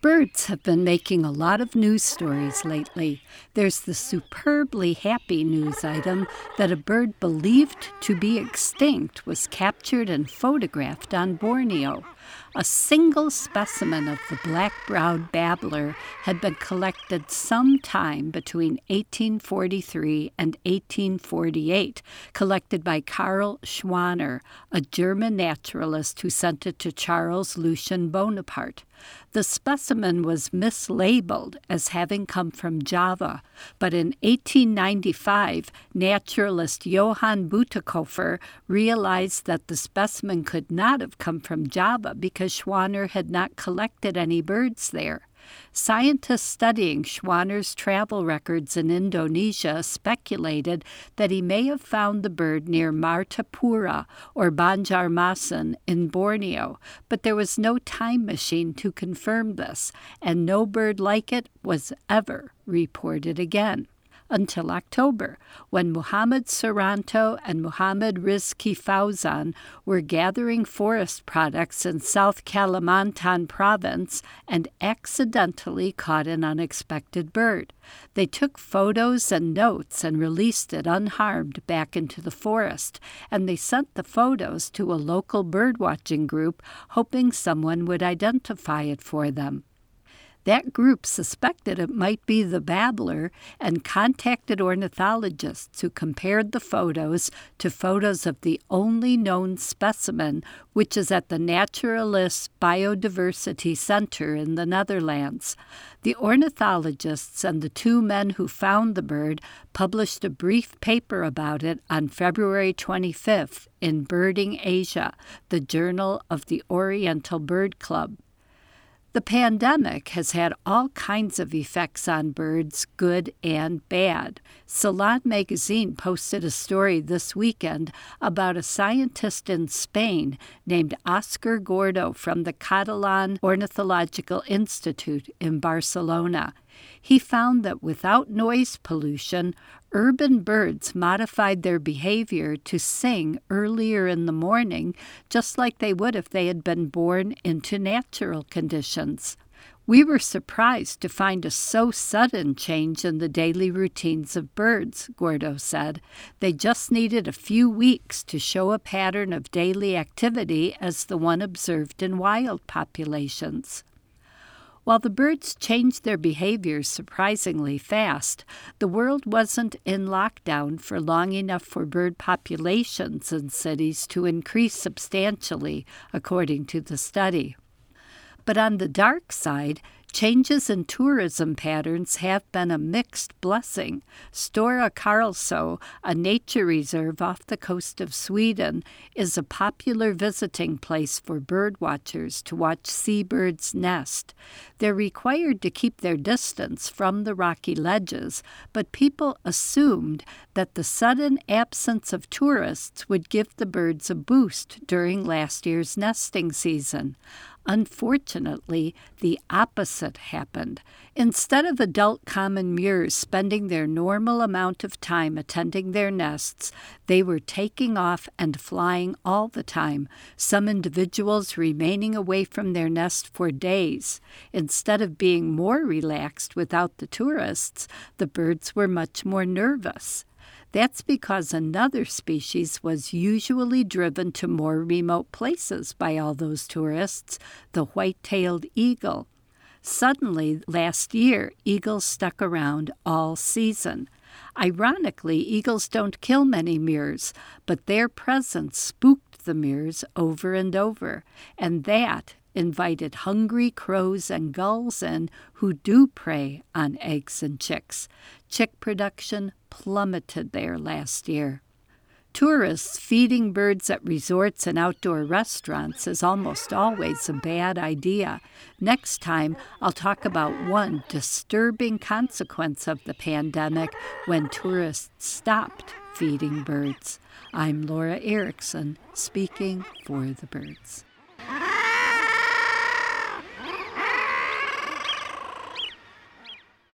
Birds have been making a lot of news stories lately. There's the superbly happy news item that a bird believed to be extinct was captured and photographed on Borneo. A single specimen of the black browed babbler had been collected some time between 1843 and 1848, collected by Karl Schwaner, a German naturalist who sent it to Charles Lucien Bonaparte. The specimen was mislabeled as having come from Java, but in 1895, naturalist Johann Büttikofer realized that the specimen could not have come from Java because Schwaner had not collected any birds there. Scientists studying Schwaner's travel records in Indonesia speculated that he may have found the bird near Martapura or Banjarmasin in Borneo, but there was no time machine to confirm this, and no bird like it was ever reported again until October, when Muhammad Suranto and Muhammad Rizki Fauzan were gathering forest products in South Kalimantan province and accidentally caught an unexpected bird. They took photos and notes and released it unharmed back into the forest, and they sent the photos to a local birdwatching group, hoping someone would identify it for them. That group suspected it might be the babbler and contacted ornithologists who compared the photos to photos of the only known specimen, which is at the Naturalis Biodiversity Center in the Netherlands. The ornithologists and the two men who found the bird published a brief paper about it on February 25th in Birding Asia, the journal of the Oriental Bird Club. The pandemic has had all kinds of effects on birds, good and bad. Salon magazine posted a story this weekend about a scientist in Spain named Oscar Gordo from the Catalan Ornithological Institute in Barcelona. He found that without noise pollution, urban birds modified their behavior to sing earlier in the morning, just like they would if they had been born into natural conditions. We were surprised to find a so sudden change in the daily routines of birds, Gordo said. They just needed a few weeks to show a pattern of daily activity as the one observed in wild populations. While the birds changed their behavior surprisingly fast, the world wasn't in lockdown for long enough for bird populations in cities to increase substantially, according to the study. But on the dark side, Changes in tourism patterns have been a mixed blessing. Stora Karlsö, a nature reserve off the coast of Sweden, is a popular visiting place for birdwatchers to watch seabirds nest. They're required to keep their distance from the rocky ledges, but people assumed that the sudden absence of tourists would give the birds a boost during last year's nesting season. Unfortunately, the opposite happened. Instead of adult common murres spending their normal amount of time attending their nests, they were taking off and flying all the time, some individuals remaining away from their nest for days. Instead of being more relaxed without the tourists, the birds were much more nervous. That's because another species was usually driven to more remote places by all those tourists, the white tailed eagle. Suddenly, last year, eagles stuck around all season. Ironically, eagles don't kill many murres, but their presence spooked the murres over and over, and that invited hungry crows and gulls in who do prey on eggs and chicks. Chick production plummeted there last year. Tourists feeding birds at resorts and outdoor restaurants is almost always a bad idea. Next time, I'll talk about one disturbing consequence of the pandemic when tourists stopped feeding birds. I'm Laura Erickson, speaking for the birds.